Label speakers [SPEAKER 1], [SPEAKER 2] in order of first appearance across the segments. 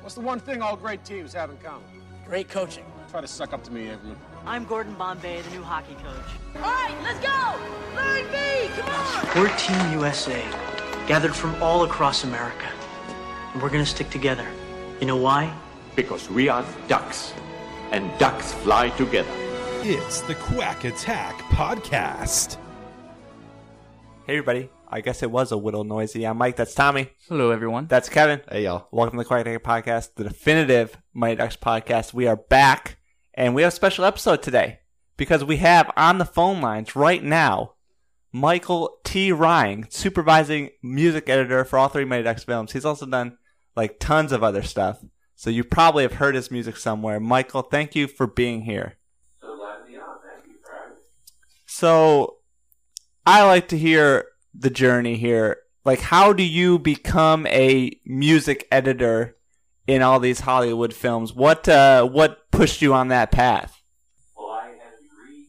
[SPEAKER 1] What's the one thing all great teams have in common?
[SPEAKER 2] Great coaching.
[SPEAKER 1] Try to suck up to me, Avery.
[SPEAKER 3] I'm Gordon Bombay, the new hockey coach.
[SPEAKER 4] All right, let's go! Larry B, come on!
[SPEAKER 2] We're Team USA, gathered from all across America. And we're gonna stick together. You know why?
[SPEAKER 5] Because we are ducks, and ducks fly together.
[SPEAKER 6] It's the Quack Attack Podcast.
[SPEAKER 7] Hey everybody, I guess it was a little noisy. I'm Mike, that's Tommy.
[SPEAKER 8] Hello, everyone.
[SPEAKER 7] That's Kevin.
[SPEAKER 9] Hey, y'all.
[SPEAKER 7] Welcome to the Quack Attack Podcast, the definitive Mighty Ducks podcast. We are back, and we have a special episode today because we have on the phone lines right now Michael T. Ryan, supervising music editor for all three Mighty Ducks films. He's also done like tons of other stuff, so you probably have heard his music somewhere. Michael, thank you for being here.
[SPEAKER 5] So glad to be on. Thank you for having me.
[SPEAKER 7] So, I like to hear the journey here. Like, how do you become a music editor in all these Hollywood films? What uh, what pushed you on that path?
[SPEAKER 5] Well, I had a degree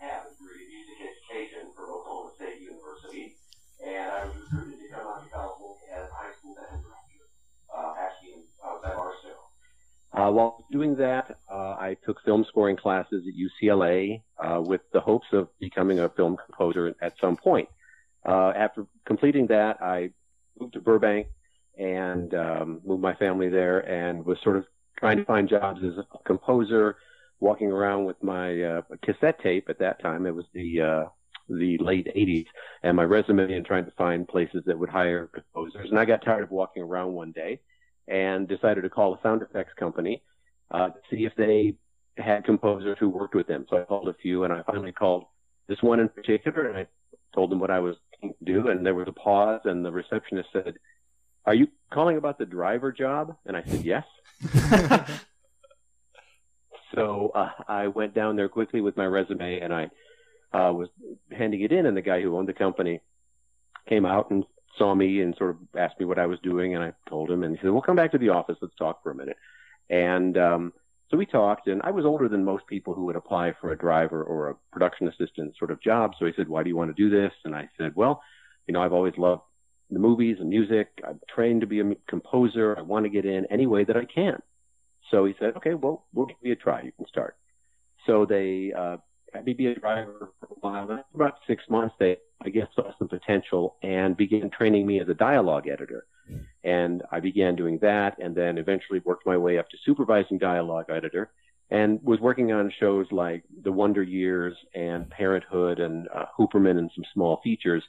[SPEAKER 5] have a music education from Oklahoma State University, and I was recruited to come out to California as a high school band director, uh, actually outside Barstow. Uh, while doing that, uh, I took film scoring classes at UCLA uh, with the hopes of becoming a film composer at some point. Uh, after completing that, I moved to Burbank and um, moved my family there and was sort of trying to find jobs as a composer, walking around with my uh, cassette tape at that time. It was the uh, the late 80s and my resume and trying to find places that would hire composers. And I got tired of walking around one day and decided to call a sound effects company uh, to see if they had composers who worked with them. So I called a few and I finally called this one in particular and I told them what I was going to do. And there was a pause and the receptionist said, are you calling about the driver job? And I said, yes. so uh, I went down there quickly with my resume and I uh, was handing it in and the guy who owned the company came out and saw me and sort of asked me what I was doing and I told him and he said, we'll come back to the office. Let's talk for a minute. And, um, so we talked and I was older than most people who would apply for a driver or a production assistant sort of job. So he said, why do you want to do this? And I said, well, you know, I've always loved the movies and music. I'm trained to be a composer. I want to get in any way that I can. So he said, okay, well, we'll give you a try. You can start. So they, uh, had me be a driver for a while. After about six months, they, I guess, saw some potential and began training me as a dialogue editor. And I began doing that and then eventually worked my way up to supervising dialogue editor and was working on shows like The Wonder Years and Parenthood and uh, Hooperman and some small features.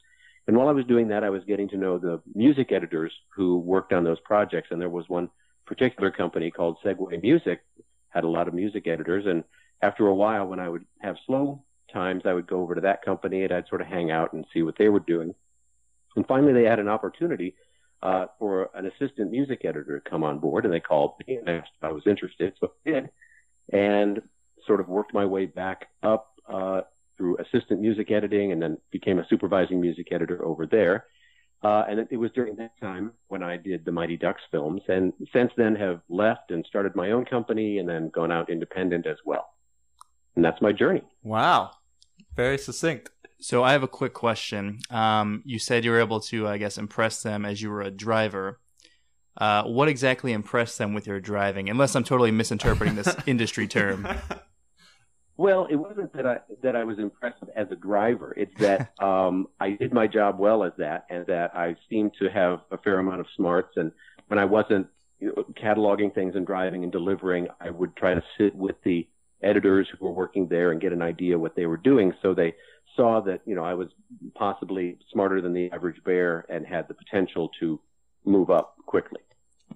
[SPEAKER 5] And while I was doing that, I was getting to know the music editors who worked on those projects. And there was one particular company called Segue Music, had a lot of music editors. And after a while, when I would have slow times, I would go over to that company and I'd sort of hang out and see what they were doing. And finally, they had an opportunity uh, for an assistant music editor to come on board, and they called me and asked if I was interested, so I did, and sort of worked my way back up uh, through assistant music editing, and then became a supervising music editor over there. Uh, and it was during that time when I did the Mighty Ducks films, and since then have left and started my own company, and then gone out independent as well. And that's my journey.
[SPEAKER 7] Wow, very succinct.
[SPEAKER 8] So I have a quick question. Um, you said you were able to, I guess, impress them as you were a driver. Uh, what exactly impressed them with your driving? Unless I'm totally misinterpreting this industry term.
[SPEAKER 5] Well, it wasn't that I that I was impressive as a driver. It's that um, I did my job well as that, and that I seemed to have a fair amount of smarts. And when I wasn't you know, cataloging things and driving and delivering, I would try to sit with the editors who were working there and get an idea what they were doing, so they saw that you know I was possibly smarter than the average bear and had the potential to move up quickly.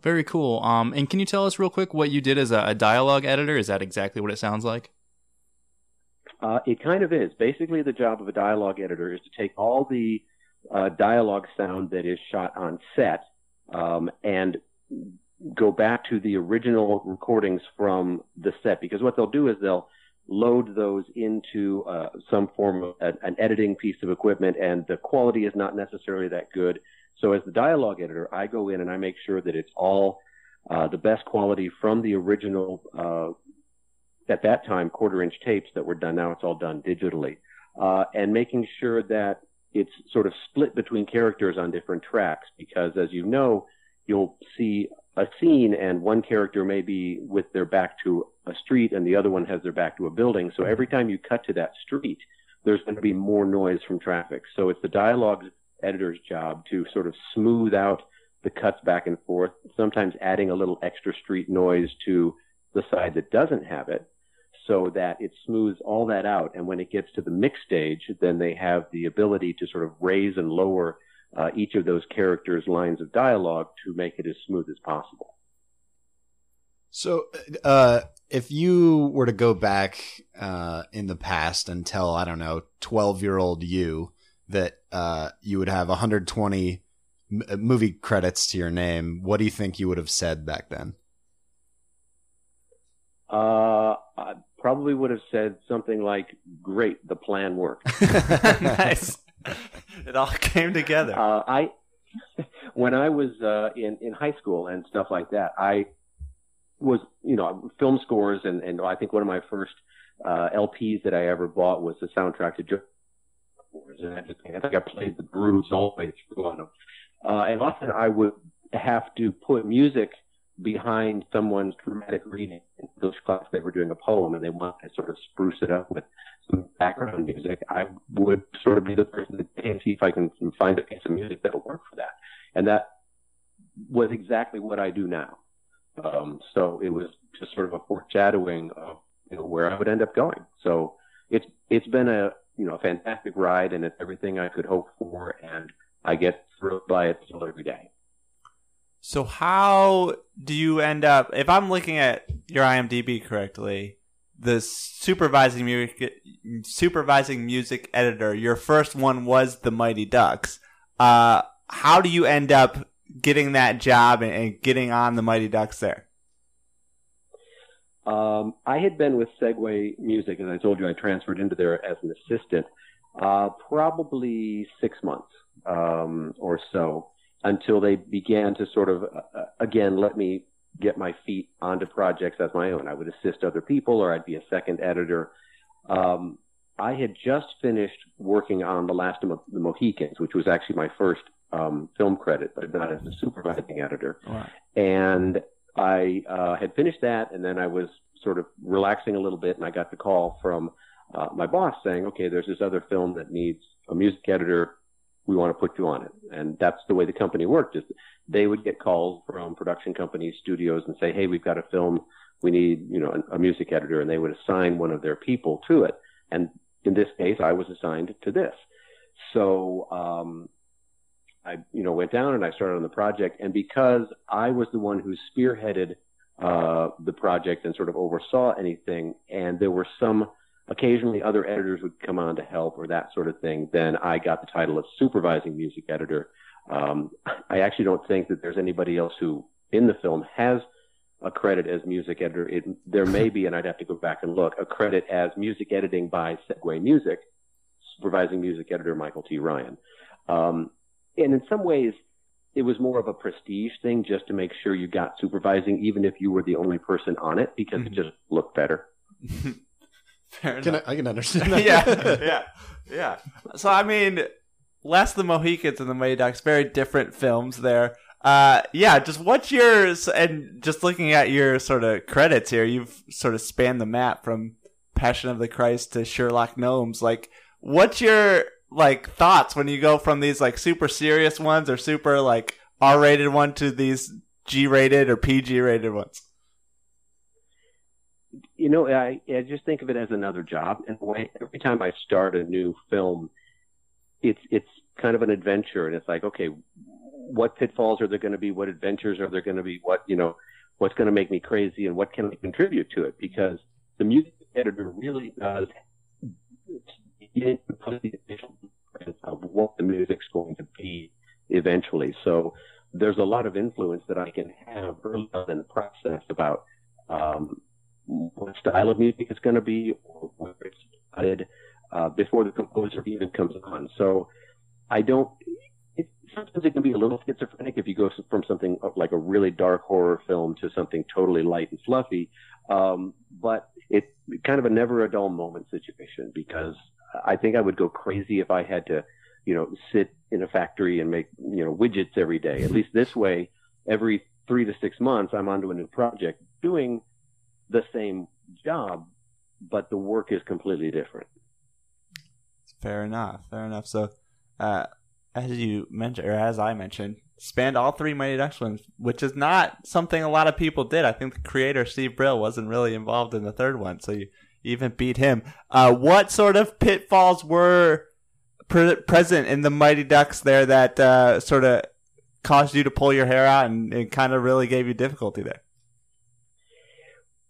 [SPEAKER 8] Very cool. Um, and can you tell us real quick what you did as a, a dialogue editor? Is that exactly what it sounds like?
[SPEAKER 5] Uh, it kind of is. Basically, the job of a dialogue editor is to take all the uh, dialogue sound that is shot on set um, and go back to the original recordings from the set because what they'll do is they'll load those into uh, some form of an, an editing piece of equipment, and the quality is not necessarily that good. So as the dialogue editor, I go in and I make sure that it's all uh, the best quality from the original, uh, at that time, quarter inch tapes that were done. Now it's all done digitally. Uh, and making sure that it's sort of split between characters on different tracks because as you know, you'll see a scene and one character may be with their back to a street and the other one has their back to a building. So every time you cut to that street, there's going to be more noise from traffic. So it's the dialogue editor's job to sort of smooth out the cuts back and forth, sometimes adding a little extra street noise to the side that doesn't have it so that it smooths all that out. And when it gets to the mix stage, then they have the ability to sort of raise and lower uh, each of those characters' lines of dialogue to make it as smooth as possible.
[SPEAKER 9] So, uh, if you were to go back uh, in the past and tell, I don't know, 12 year old you that uh, you would have 120 m- uh, movie credits to your name, what do you think you would have said back then?
[SPEAKER 5] Uh, I probably would have said something like, "Great, the plan worked."
[SPEAKER 7] nice. It all came together.
[SPEAKER 5] Uh, I, when I was uh, in in high school and stuff like that, I was you know film scores and and I think one of my first uh, LPs that I ever bought was the soundtrack to. And I, I think I played the grooves all the way through on them. Uh, and often I would have to put music behind someone's dramatic reading. In those class, they were doing a poem and they wanted to sort of spruce it up with some background music. I would sort of be the person to see if I can find a piece of music that'll work for that. And that was exactly what I do now. Um, so it was just sort of a foreshadowing of you know where I would end up going. So it's it's been a you know a fantastic ride and it's everything I could hope for and I get thrilled by it still every day.
[SPEAKER 7] So how do you end up? If I'm looking at your IMDb correctly, the supervising music supervising music editor, your first one was the Mighty Ducks. Uh, how do you end up getting that job and, and getting on the Mighty Ducks there?
[SPEAKER 5] Um, I had been with Segue Music, as I told you, I transferred into there as an assistant, uh, probably six months um, or so until they began to sort of, uh, again, let me get my feet onto projects as my own. I would assist other people or I'd be a second editor. Um, I had just finished working on The Last of the Mohicans, which was actually my first um, film credit, but not as a supervising editor.
[SPEAKER 7] Right.
[SPEAKER 5] And I uh, had finished that, and then I was sort of relaxing a little bit, and I got the call from uh, my boss saying, "Okay, there's this other film that needs a music editor. We want to put you on it." And that's the way the company worked. Is they would get calls from production companies, studios, and say, "Hey, we've got a film. We need, you know, a, music editor," and they would assign one of their people to it. And in this case, I was assigned to this. So um, I, you know, went down and I started on the project. And because I was the one who spearheaded uh, the project and sort of oversaw anything, and there were some occasionally other editors would come on to help or that sort of thing, then I got the title of supervising music editor. Um, I actually don't think that there's anybody else who in the film has a credit as music editor. It, there may be, and I'd have to go back and look, a credit as music editing by Segue Music, supervising music editor Michael T. Ryan. Um, and in some ways, it was more of a prestige thing just to make sure you got supervising, even if you were the only person on it, because mm-hmm. it just looked better.
[SPEAKER 7] Fair
[SPEAKER 9] can
[SPEAKER 7] enough.
[SPEAKER 9] I, I, can understand that.
[SPEAKER 7] yeah, yeah, yeah. So I mean, Last of the Mohicans and the Mighty Ducks, very different films there. Uh, yeah, just what's yours? And just looking at your sort of credits here, you've sort of spanned the map from Passion of the Christ to Sherlock Gnomes. Like, what's your like thoughts when you go from these like super serious ones or super like R-rated one to these G-rated or PG-rated ones?
[SPEAKER 5] You know, I, I just think of it as another job. And every time I start a new film, it's it's kind of an adventure, and it's like, okay, what pitfalls are there going to be? What adventures are there going to be? What you know, what's going to make me crazy, and what can I contribute to it? Because the music editor really does get the official of what the music's going to be eventually. So there's a lot of influence that I can have early on in the process about um, what style of music it's going to be or where it's started uh, before the composer even comes on. So I don't. It, sometimes it can be a little schizophrenic if you go from something like a really dark horror film to something totally light and fluffy. Um, but it's kind of a never a dull moment situation because I think I would go crazy if I had to, you know, sit in a factory and make, you know, widgets every day. At least this way, every three to six months, I'm onto a new project doing the same job, but the work is completely different.
[SPEAKER 7] Fair enough. Fair enough. So, uh, as you mentioned, or as I mentioned, spanned all three Mighty Ducks ones, which is not something a lot of people did. I think the creator Steve Brill wasn't really involved in the third one, so you even beat him. Uh, what sort of pitfalls were pre- present in the Mighty Ducks there that uh, sort of caused you to pull your hair out and, and kind of really gave you difficulty there?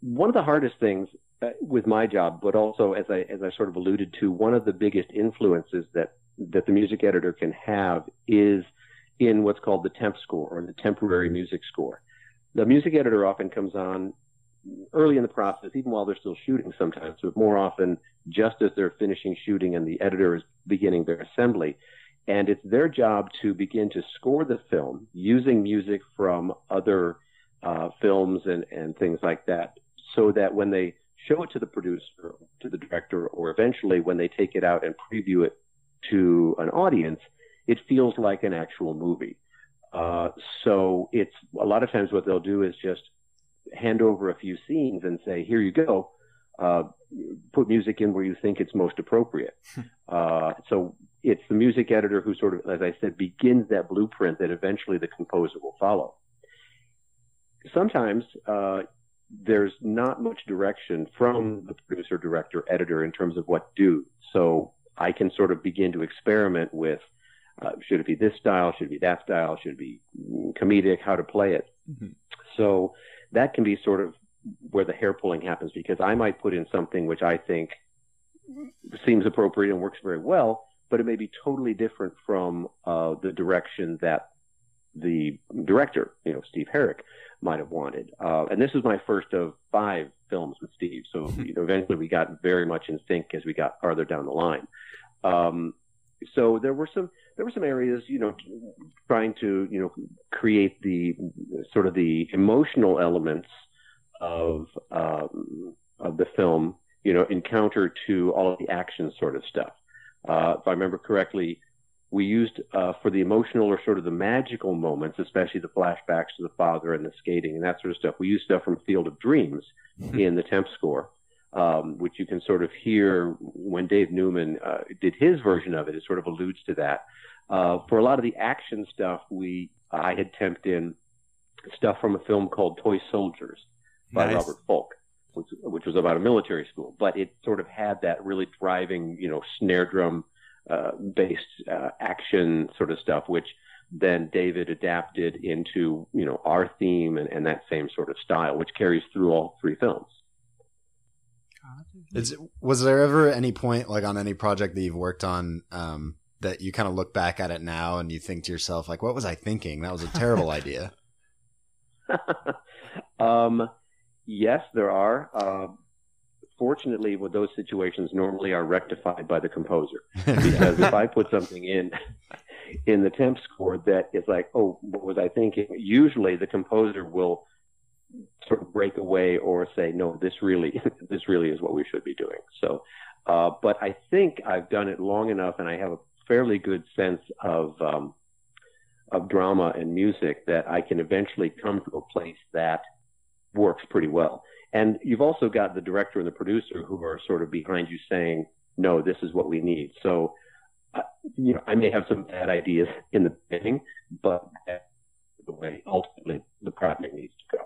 [SPEAKER 5] One of the hardest things uh, with my job, but also as I as I sort of alluded to, one of the biggest influences that that the music editor can have is in what's called the temp score or the temporary music score. The music editor often comes on early in the process, even while they're still shooting sometimes, but more often just as they're finishing shooting and the editor is beginning their assembly. And it's their job to begin to score the film using music from other uh, films and, and things like that, so that when they show it to the producer, to the director, or eventually when they take it out and preview it to an audience, it feels like an actual movie. Uh, so it's a lot of times what they'll do is just hand over a few scenes and say, here you go. Uh, put music in where you think it's most appropriate. uh, so it's the music editor who sort of, as I said, begins that blueprint that eventually the composer will follow. Sometimes uh, there's not much direction from the producer, director, editor in terms of what to do. So I can sort of begin to experiment with uh, should it be this style? Should it be that style? Should it be comedic? How to play it? Mm-hmm. So that can be sort of where the hair pulling happens because I might put in something which I think seems appropriate and works very well, but it may be totally different from uh, the direction that the director, you know, Steve Herek, might have wanted. Uh, and this was my first of five films with Steve, so you know, eventually we got very much in sync as we got farther down the line. Um, so there were some there were some areas, you know, trying to you know create the sort of the emotional elements of um, of the film, you know, encounter to all of the action sort of stuff. Uh, if I remember correctly, we used uh, for the emotional or sort of the magical moments, especially the flashbacks to the father and the skating and that sort of stuff. We used stuff from Field of Dreams mm-hmm. in the temp score, um, which you can sort of hear when Dave Newman uh, did his version of it. It sort of alludes to that. Uh, for a lot of the action stuff, we I had temped in stuff from a film called Toy Soldiers by nice. Robert Folk, which, which was about a military school, but it sort of had that really driving, you know, snare drum uh, based uh, action sort of stuff, which then David adapted into you know our theme and, and that same sort of style, which carries through all three films.
[SPEAKER 9] Is, was there ever any point, like on any project that you've worked on, um, that you kind of look back at it now and you think to yourself, like, what was I thinking? That was a terrible idea.
[SPEAKER 5] um, yes, there are. Uh, fortunately, with those situations, normally are rectified by the composer. Because if I put something in in the temp score that is like, oh, what was I thinking? Usually, the composer will sort of break away or say, no, this really, this really is what we should be doing. So, uh, but I think I've done it long enough, and I have a fairly good sense of um, of drama and music that I can eventually come to a place that works pretty well. And you've also got the director and the producer who are sort of behind you saying, no, this is what we need. So, uh, you know, I may have some bad ideas in the beginning, but that's the way ultimately the project needs to go.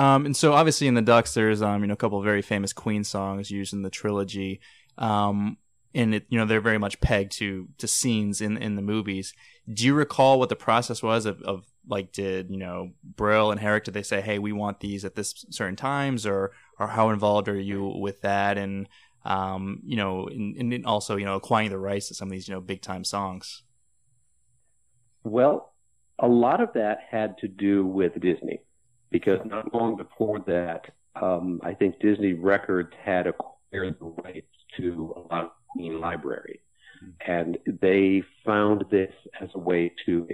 [SPEAKER 8] Um, and so obviously in the Ducks, there's, um, you know, a couple of very famous Queen songs used in the trilogy. Um, and it, you know, they're very much pegged to, to scenes in, in the movies. Do you recall what the process was of, of like did you know Brill and Herek did they say hey we want these at this certain times or or how involved are you with that? And um, you know and, and also you know acquiring the rights to some of these you know big time songs.
[SPEAKER 5] Well a lot of that had to do with Disney, because not long before that, um, I think Disney Records had acquired the rights to a lot of Queen library, and they found this as a way to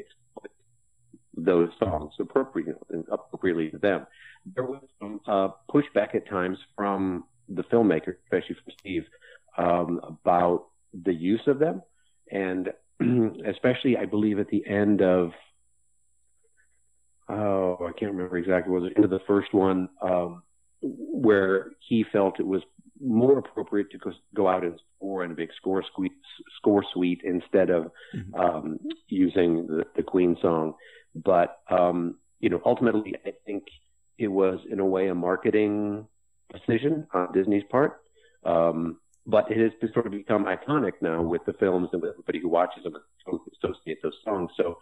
[SPEAKER 5] those songs appropriately, appropriately to them. There was some uh, pushback at times from the filmmaker, especially from Steve, um, about the use of them, and especially I believe at the end of oh I can't remember exactly was it into the first one um, where he felt it was more appropriate to go out and score in a big score suite, score suite instead of mm-hmm. um, using the, the Queen song. But um, you know, ultimately, I think it was in a way a marketing decision on Disney's part. Um, but it has sort of become iconic now with the films and with everybody who watches them associate those songs. So,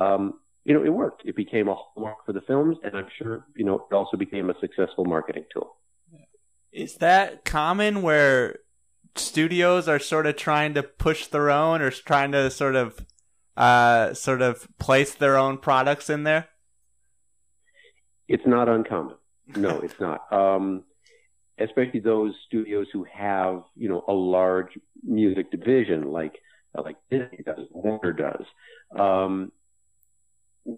[SPEAKER 5] um, you know, it worked. It became a hallmark for the films, and I'm sure, you know, it also became a successful marketing tool.
[SPEAKER 7] Is that common where studios are sort of trying to push their own or trying to sort of uh, sort of place their own products in there?
[SPEAKER 5] It's not uncommon. No, it's not. Um, especially those studios who have, you know, a large music division like like Disney does, Warner does. Um,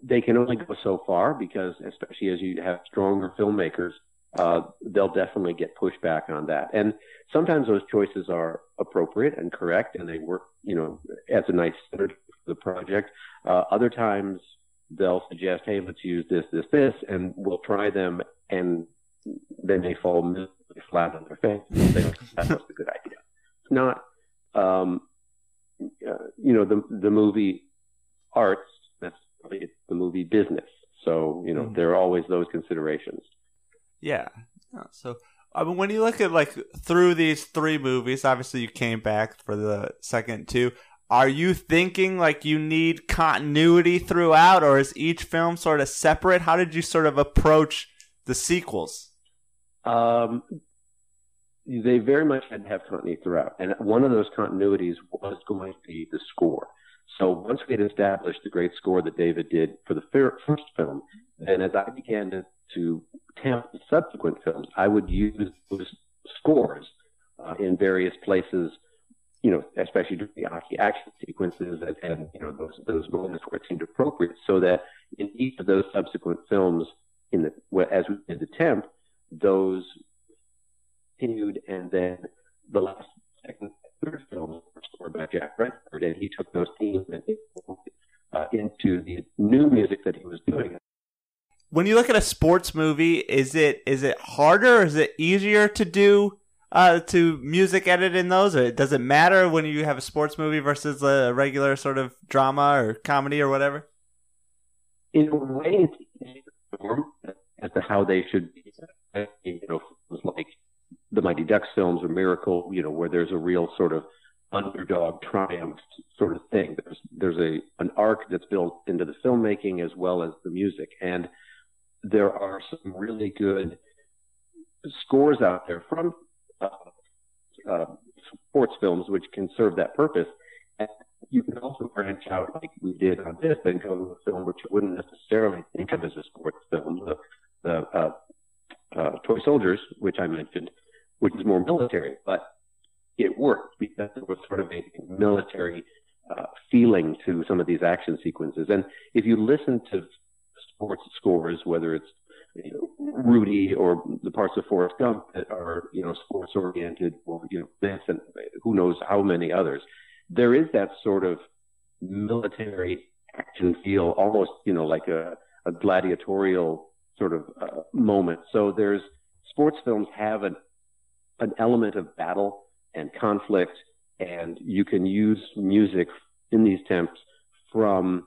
[SPEAKER 5] they can only go so far because, especially as you have stronger filmmakers, uh, they'll definitely get pushback on that. And sometimes those choices are appropriate and correct, and they work, you know, as a nice center for the project. Uh, other times they'll suggest, hey, let's use this, this, this, and we'll try them, and they may fall flat on their face. They that was a good idea. It's not, um, uh, you know, the the movie arts. That's it's the movie business. So you know, mm. there are always those considerations.
[SPEAKER 7] Yeah. So I mean, when you look at like through these three movies, obviously you came back for the second two. Are you thinking like you need continuity throughout, or is each film sort of separate? How did you sort of approach the sequels?
[SPEAKER 5] Um, they very much had to have continuity throughout. And one of those continuities was going to be the score. So once we had established the great score that David did for the first film, then as I began to, to temp the subsequent films, I would use those scores uh, in various places, you know, especially during the action sequences and, and, you know, those, those moments where it seemed appropriate so that in each of those subsequent films, in the, as we did the temp, those continued, and then the last, second, third film were scored by Jack Redford, and he took those themes and uh, into the new music that he was doing.
[SPEAKER 7] When you look at a sports movie, is it is it harder or is it easier to do uh, to music edit in those? Or does it matter when you have a sports movie versus a regular sort of drama or comedy or whatever?
[SPEAKER 5] In a way, it's as to how they should be. You know, like the Mighty Ducks films or Miracle, you know, where there's a real sort of underdog triumph sort of thing. There's there's a an arc that's built into the filmmaking as well as the music, and there are some really good scores out there from uh, uh, sports films which can serve that purpose. And you can also branch out like we did on this and go to a film which you wouldn't necessarily think of as a sports film, the, the uh, uh, Toy Soldiers, which I mentioned, which is more military, but it worked because there was sort of a military uh, feeling to some of these action sequences. And if you listen to sports scores, whether it's you know, Rudy or the parts of Forrest Gump that are you know sports oriented, or you know this and who knows how many others, there is that sort of military action feel, almost you know like a, a gladiatorial sort of uh, moment. So there's sports films have an an element of battle and conflict, and you can use music in these temps from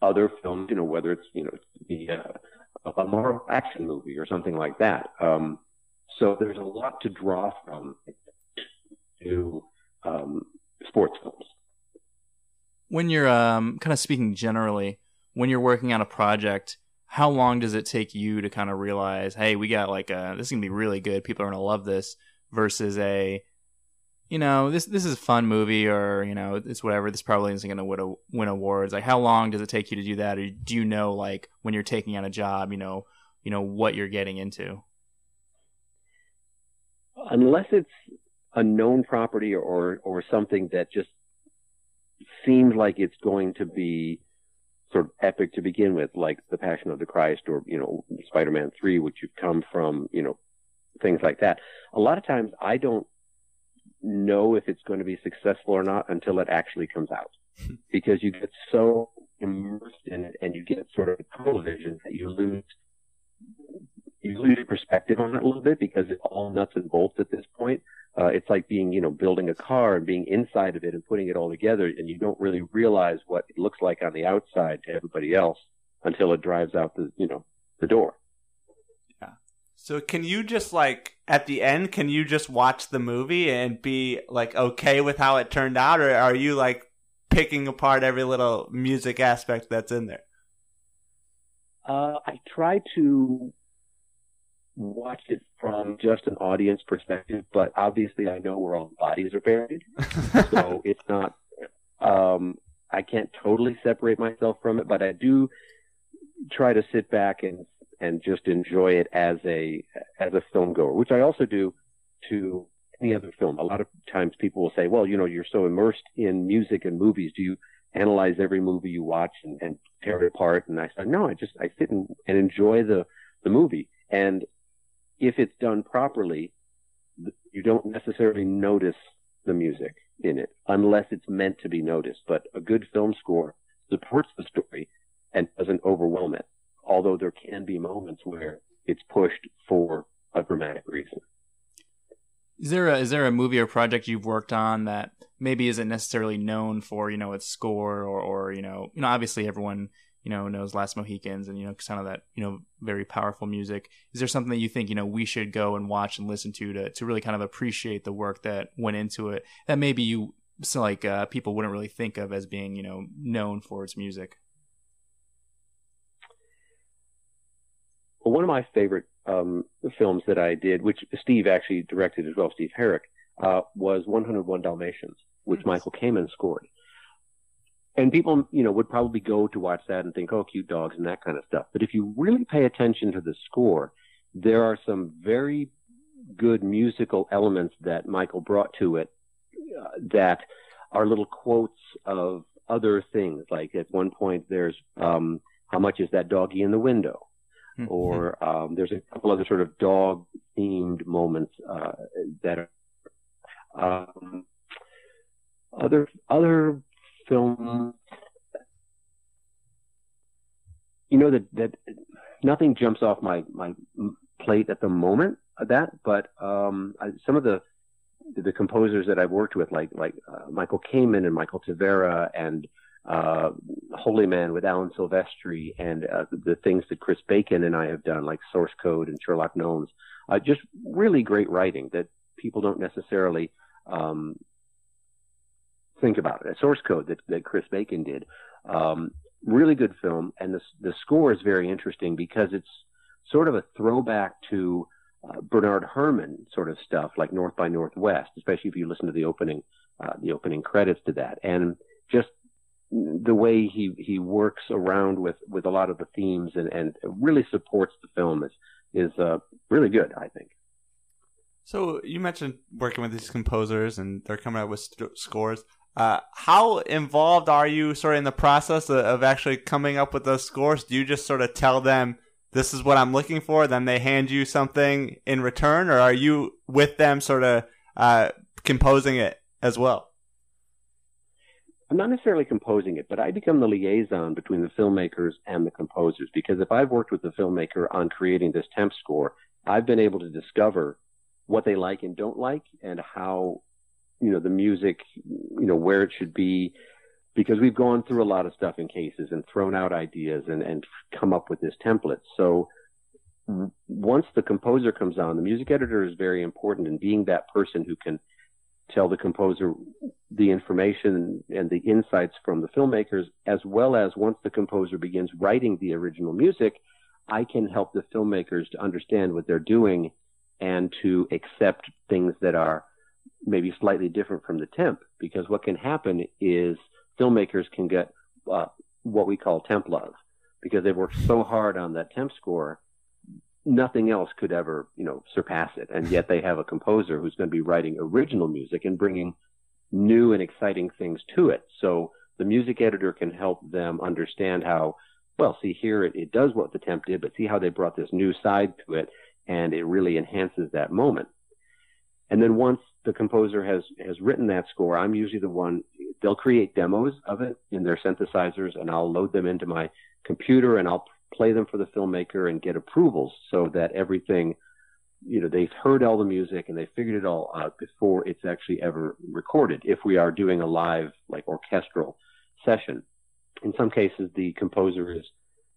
[SPEAKER 5] other films, you know, whether it's, you know, the, uh, a more action movie or something like that. Um, so there's a lot to draw from to um, sports films.
[SPEAKER 8] When you're um, kind of speaking generally, when you're working on a project, how long does it take you to kind of realize, hey, we got like a, this is gonna be really good. People are gonna love this versus a you know, this this is a fun movie, or you know, it's whatever. This probably isn't going to win awards. Like, how long does it take you to do that, or do you know, like, when you're taking on a job, you know, you know what you're getting into?
[SPEAKER 5] Unless it's a known property or or something that just seems like it's going to be sort of epic to begin with, like The Passion of the Christ or, you know, Spider-Man 3, which you've come from, you know, things like that. A lot of times I don't know if it's going to be successful or not until it actually comes out because you get so immersed in it and you get sort of a tunnel vision that you lose you lose perspective on it a little bit because it's all nuts and bolts at this point. Uh, it's like being, you know, building a car and being inside of it and putting it all together, and you don't really realize what it looks like on the outside to everybody else until it drives out the, you know, the door.
[SPEAKER 7] So can you just like at the end, can you just watch the movie and be like okay with how it turned out, or are you like picking apart every little music aspect that's in there?
[SPEAKER 5] Uh, I try to watch it from just an audience perspective, but obviously I know where all the bodies are buried, so it's not. Um, I can't totally separate myself from it, but I do try to sit back and and just enjoy it as a as a film goer, which I also do to any other film. A lot of times people will say, "Well, you know, you're so immersed in music and movies. Do you analyze every movie you watch and, and tear it apart?" And I said, "No, I just I sit and, and enjoy the the movie." And if it's done properly, you don't necessarily notice the music in it unless it's meant to be noticed. But a good film score supports the story and doesn't overwhelm it. Although there can be moments where it's pushed for a dramatic reason.
[SPEAKER 8] Is there a, is there a movie or project you've worked on that maybe isn't necessarily known for you know its score or or you know you know obviously everyone you know knows Last Mohicans and you know kind of that you know very powerful music. Is there something that you think you know we should go and watch and listen to to to really kind of appreciate the work that went into it that maybe you so like uh, people wouldn't really think of as being you know known for its music?
[SPEAKER 5] Well, one of my favorite um, films that I did, which Steve actually directed as well, Steve Herek, uh, was 101 Dalmatians, which nice. Michael Kamen scored and people, you know, would probably go to watch that and think, oh, cute dogs and that kind of stuff. But if you really pay attention to the score, there are some very good musical elements that Michael brought to it uh, that are little quotes of other things. Like at one point, there's, um, how much is that doggy in the window? Mm-hmm. Or um, there's a couple other sort of dog themed moments uh, that are um, other other film you know that that nothing jumps off my my plate at the moment of that but um I, some of the the composers that I've worked with like like uh, Michael Kamen and Michael Tavera and uh, Holy Man with Alan Silvestri and uh, the, things that Chris Bacon and I have done, like Source Code and Sherlock Gnomes, uh, just really great writing that people don't necessarily um, think about it. A source code that, that Chris Bacon did. Um, really good film, and the the score is very interesting because it's sort of a throwback to uh, Bernard Herrmann sort of stuff, like North by Northwest, especially if you listen to the opening uh, the opening credits to that, and just the way he he works around with with a lot of the themes and and really supports the film is is uh, really good, I think.
[SPEAKER 7] So you mentioned working with these composers and they're coming out with st- scores. Uh, how involved are you sort of in the process of, of, actually coming up with those scores? Do you just sort of tell them this is what I'm looking for, then they hand you something in return, or are you with them sort of uh, composing it as well?
[SPEAKER 5] I'm not necessarily composing it, but I become the liaison between the filmmakers and the composers because if I've worked with the filmmaker on creating this temp score, I've been able to discover what they like and don't like and how you know the music you know where it should be because we've gone through a lot of stuff in cases and thrown out ideas and and come up with this template. So once the composer comes on the music editor is very important in being that person who can tell the composer the information and the insights from the filmmakers as well as once the composer begins writing the original music i can help the filmmakers to understand what they're doing and to accept things that are maybe slightly different from the temp. Because what can happen is filmmakers can get uh, what we call temp love because they've worked so hard on that temp score nothing else could ever you know surpass it. And yet they have a composer who's going to be writing original music and bringing new and exciting things to it. So the music editor can help them understand how well see here it, it does what the temp did but see how they brought this new side to it and it really enhances that moment. And then once the composer has has written that score i'm usually the one they'll create demos of it in their synthesizers and i'll load them into my computer and i'll play them for the filmmaker and get approvals so that everything you know they've heard all the music and they figured it all out before it's actually ever recorded if we are doing a live like orchestral session. In some cases the composer is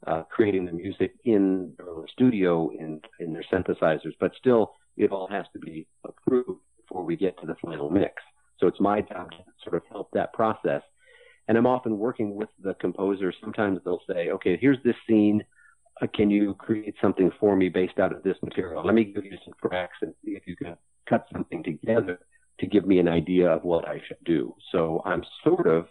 [SPEAKER 5] uh, creating the music in the studio in in their synthesizers but still it all has to be approved before we get to the final mix. So it's my job to sort of help that process and I'm often working with the composer. Sometimes they'll say, okay, here's this scene. Uh, can you create something for me based out of this material? Let me give you some tracks and see if you can cut something together to give me an idea of what I should do. So I'm sort of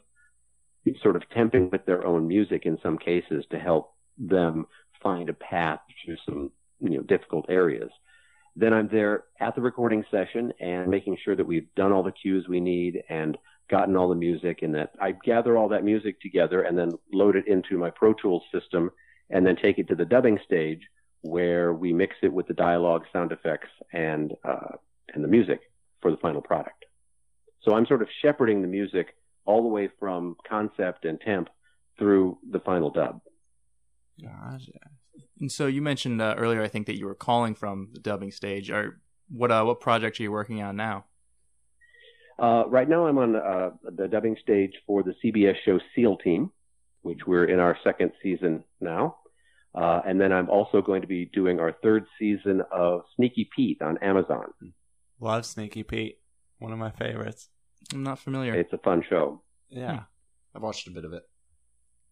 [SPEAKER 5] sort of temping with their own music in some cases to help them find a path through some you know difficult areas. Then I'm there at the recording session and making sure that we've done all the cues we need and gotten all the music and that I gather all that music together and then load it into my Pro Tools system and then take it to the dubbing stage where we mix it with the dialogue, sound effects, and uh, and the music for the final product. So I'm sort of shepherding the music all the way from concept and temp through the final dub.
[SPEAKER 8] Gotcha. And so you mentioned uh, earlier, I think that you were calling from the dubbing stage. Or what uh, what project are you working on now?
[SPEAKER 5] Uh, right now, I'm on uh, the dubbing stage for the CBS show SEAL Team, which we're in our second season now. Uh, and then I'm also going to be doing our third season of Sneaky Pete on Amazon.
[SPEAKER 7] Love Sneaky Pete, one of my favorites.
[SPEAKER 8] I'm not familiar.
[SPEAKER 5] It's a fun show.
[SPEAKER 7] Yeah,
[SPEAKER 9] I've watched a bit of it.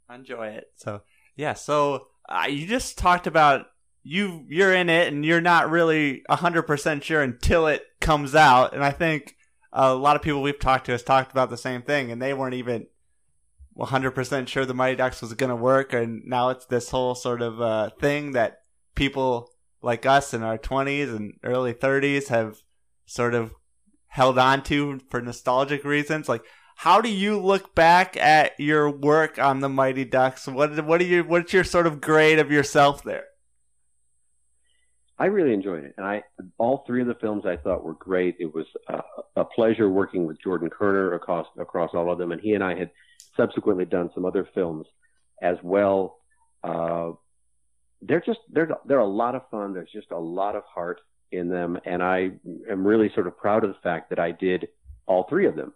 [SPEAKER 7] I enjoy it. So yeah, so uh, you just talked about you you're in it and you're not really hundred percent sure until it comes out, and I think a lot of people we've talked to has talked about the same thing, and they weren't even 100% sure the Mighty Ducks was going to work, and now it's this whole sort of uh, thing that people like us in our 20s and early 30s have sort of held on to for nostalgic reasons. Like, how do you look back at your work on the Mighty Ducks? What what do you what's your sort of grade of yourself there?
[SPEAKER 5] I really enjoyed it, and I all three of the films I thought were great. It was uh, a pleasure working with Jordan Kerner across across all of them, and he and I had subsequently done some other films as well. Uh, they're just they're they're a lot of fun. There's just a lot of heart in them, and I am really sort of proud of the fact that I did all three of them.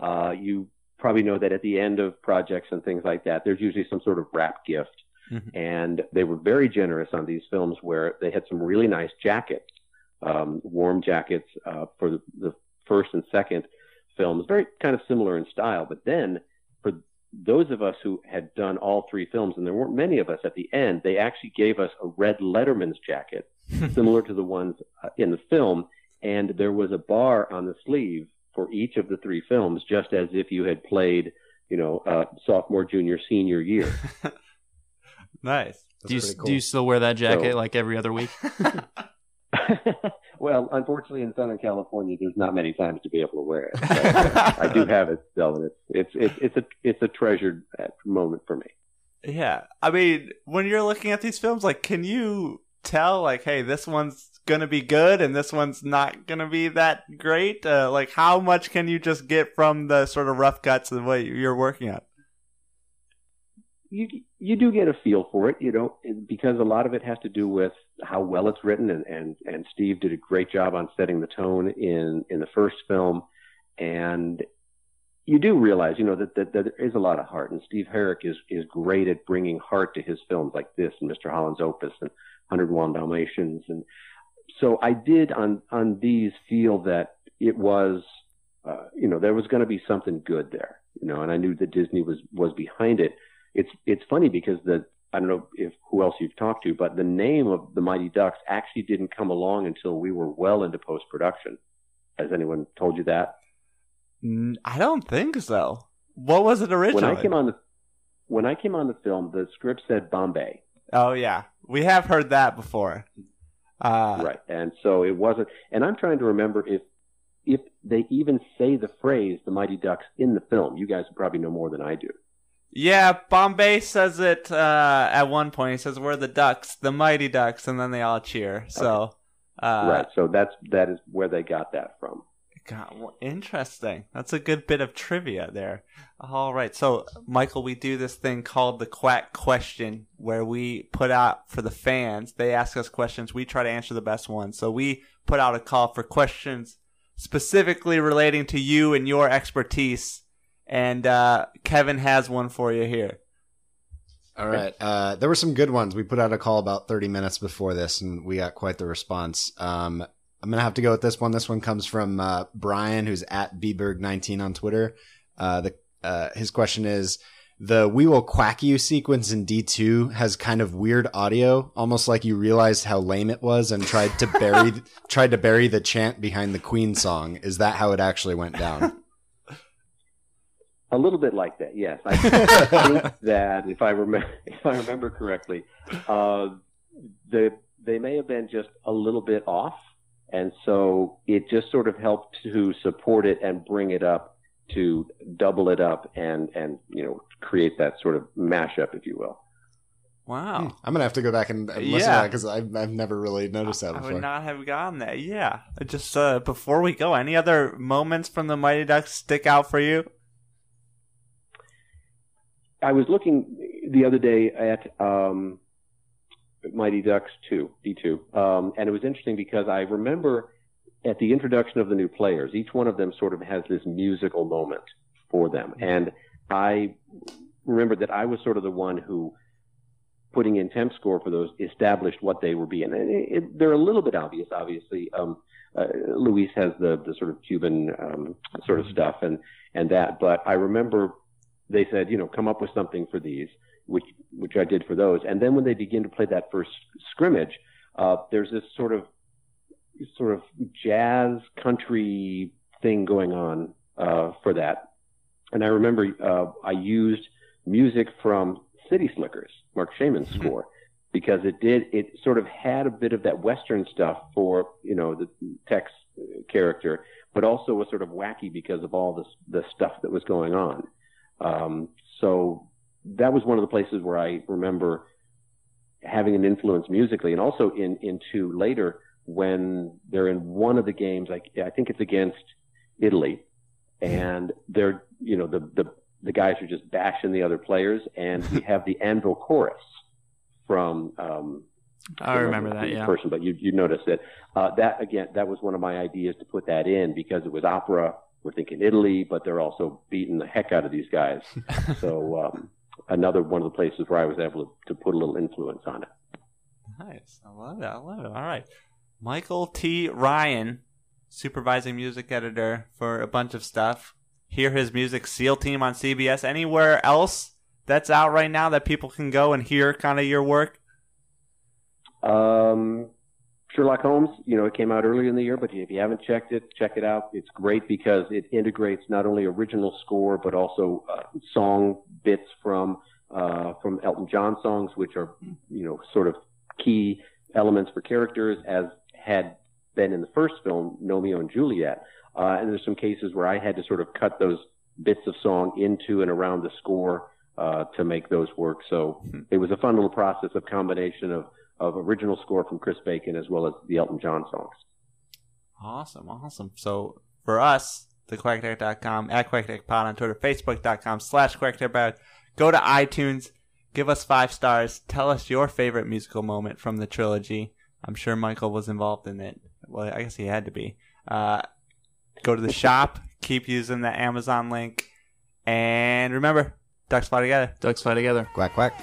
[SPEAKER 5] Uh, you probably know that at the end of projects and things like that, there's usually some sort of wrap gift Mm-hmm. And they were very generous on these films where they had some really nice jackets, um, warm jackets uh, for the, the first and second films, very kind of similar in style. But then for those of us who had done all three films, and there weren't many of us at the end, they actually gave us a red Letterman's jacket, similar to the ones uh, in the film. And there was a bar on the sleeve for each of the three films, just as if you had played, you know, uh, sophomore, junior, senior year.
[SPEAKER 7] Nice.
[SPEAKER 8] do you cool. do you still wear that jacket so, like every other week?
[SPEAKER 5] well, unfortunately, in Southern California, there's not many times to be able to wear it. I do have it still, and it's it's it's it's a it's a treasured uh, moment for me.
[SPEAKER 7] Yeah, I mean, when you're looking at these films, like, can you tell, like, hey, this one's gonna be good and this one's not gonna be that great? Uh, like, how much can you just get from the sort of rough cuts of what you're working on?
[SPEAKER 5] You you do get a feel for it, you know, because a lot of it has to do with how well it's written, and and and Steve did a great job on setting the tone in in the first film, and you do realize, you know, that, that, that there is a lot of heart, and Steve Herek is is great at bringing heart to his films like this and Mr. Holland's Opus and 101 Dalmatians, and so I did on on these feel that it was, uh, you know, there was going to be something good there, you know, and I knew that Disney was was behind it it's it's funny because the I don't know if who else you've talked to, but the name of the Mighty Ducks actually didn't come along until we were well into post production. Has anyone told you that?
[SPEAKER 7] I don't think so. What was it originally?
[SPEAKER 5] When I came on the when I came on the film, the script said Bombay.
[SPEAKER 7] Oh yeah, we have heard that before. Uh,
[SPEAKER 5] right, and so it wasn't. And I'm trying to remember if if they even say the phrase "the Mighty Ducks" in the film. You guys probably know more than I do.
[SPEAKER 7] Yeah, Bombay says it uh, at one point. He says, "We're the Ducks, the Mighty Ducks," and then they all cheer. So, uh,
[SPEAKER 5] right. So that's that is where they got that from.
[SPEAKER 7] God, well, interesting. That's a good bit of trivia there. All right. So, Michael, we do this thing called the Quack Question where we put out for the fans, they ask us questions. We try to answer the best ones. So, we put out a call for questions specifically relating to you and your expertise. And uh, Kevin has one for you here.
[SPEAKER 9] All right. Uh, there were some good ones. We put out a call about 30 minutes before this, and we got quite the response. Um, I'm gonna have to go with this one. This one comes from uh, Brian, who's at bberg19 on Twitter. Uh, the uh, his question is: the "We Will Quack You" sequence in D2 has kind of weird audio, almost like you realized how lame it was and tried to bury tried to bury the chant behind the Queen song. Is that how it actually went down?
[SPEAKER 5] A little bit like that, yes. I think that if I remember if I remember correctly, uh, the they may have been just a little bit off and so it just sort of helped to support it and bring it up to double it up and, and, you know, create that sort of mashup, if you will.
[SPEAKER 7] Wow.
[SPEAKER 9] Hmm. I'm going to have to go back and, and listen yeah. to that because I've, I've never really noticed that before.
[SPEAKER 7] I would not have gotten that. Yeah. Just uh, before we go, any other moments from the Mighty Ducks stick out for you?
[SPEAKER 5] I was looking the other day at um, Mighty Ducks 2, D2. Um, and it was interesting because I remember at the introduction of the new players, each one of them sort of has this musical moment for them. And I remember that I was sort of the one who, putting in temp score for those, established what they were being. And it, it, they're a little bit obvious, obviously. Um, uh, Luis has the, the sort of Cuban um, sort of stuff and, and that. But I remember they said, you know, come up with something for these which which I did for those. And then when they begin to play that first scrimmage, uh, there's this sort of sort of jazz country thing going on uh, for that. And I remember uh, I used music from City Slickers, Marc Shaiman's mm-hmm. score, because it did it sort of had a bit of that western stuff for you know the Tex character, but also was sort of wacky because of all this the stuff that was going on. Um, so that was one of the places where I remember having an influence musically, and also in into later when they're in one of the games. I, I think it's against Italy, and they're you know the the the guys are just bashing the other players, and we have the Anvil chorus from. Um,
[SPEAKER 8] I remember that, yeah.
[SPEAKER 5] Person, but you you notice it. Uh, that again, that was one of my ideas to put that in because it was opera. We're thinking Italy, but they're also beating the heck out of these guys. so um, another one of the places where I was able to, to put a little influence on it.
[SPEAKER 7] Nice. I love it. I love it. All right. Michael T. Ryan, supervising music editor for a bunch of stuff. Hear his music, SEAL Team on CBS. Anywhere else that's out right now that people can go and hear kind of your work?
[SPEAKER 5] Um, Sherlock Gnomes, you know, it came out earlier in the year, but if you haven't checked it, check it out. It's great because it integrates not only original score but also uh, song bits from uh, from Elton John songs, which are you know sort of key elements for characters, as had been in the first film, Gnomeo and Juliet. Uh, and there's some cases where I had to sort of cut those bits of song into and around the score uh, to make those work. So hmm. it was a fun little process of combination of of original score from Chris Bacon as well as the Elton John songs.
[SPEAKER 7] Awesome, awesome. So for us, the quackattack.com, at quackattackpod on Twitter, facebook.com slash quackattackpod. Go to iTunes, give us five stars, tell us your favorite musical moment from the trilogy. I'm sure Michael was involved in it. Well, I guess he had to be. Uh, go to the shop, keep using the Amazon link, and remember, ducks fly together.
[SPEAKER 8] Ducks fly together.
[SPEAKER 9] Quack, quack.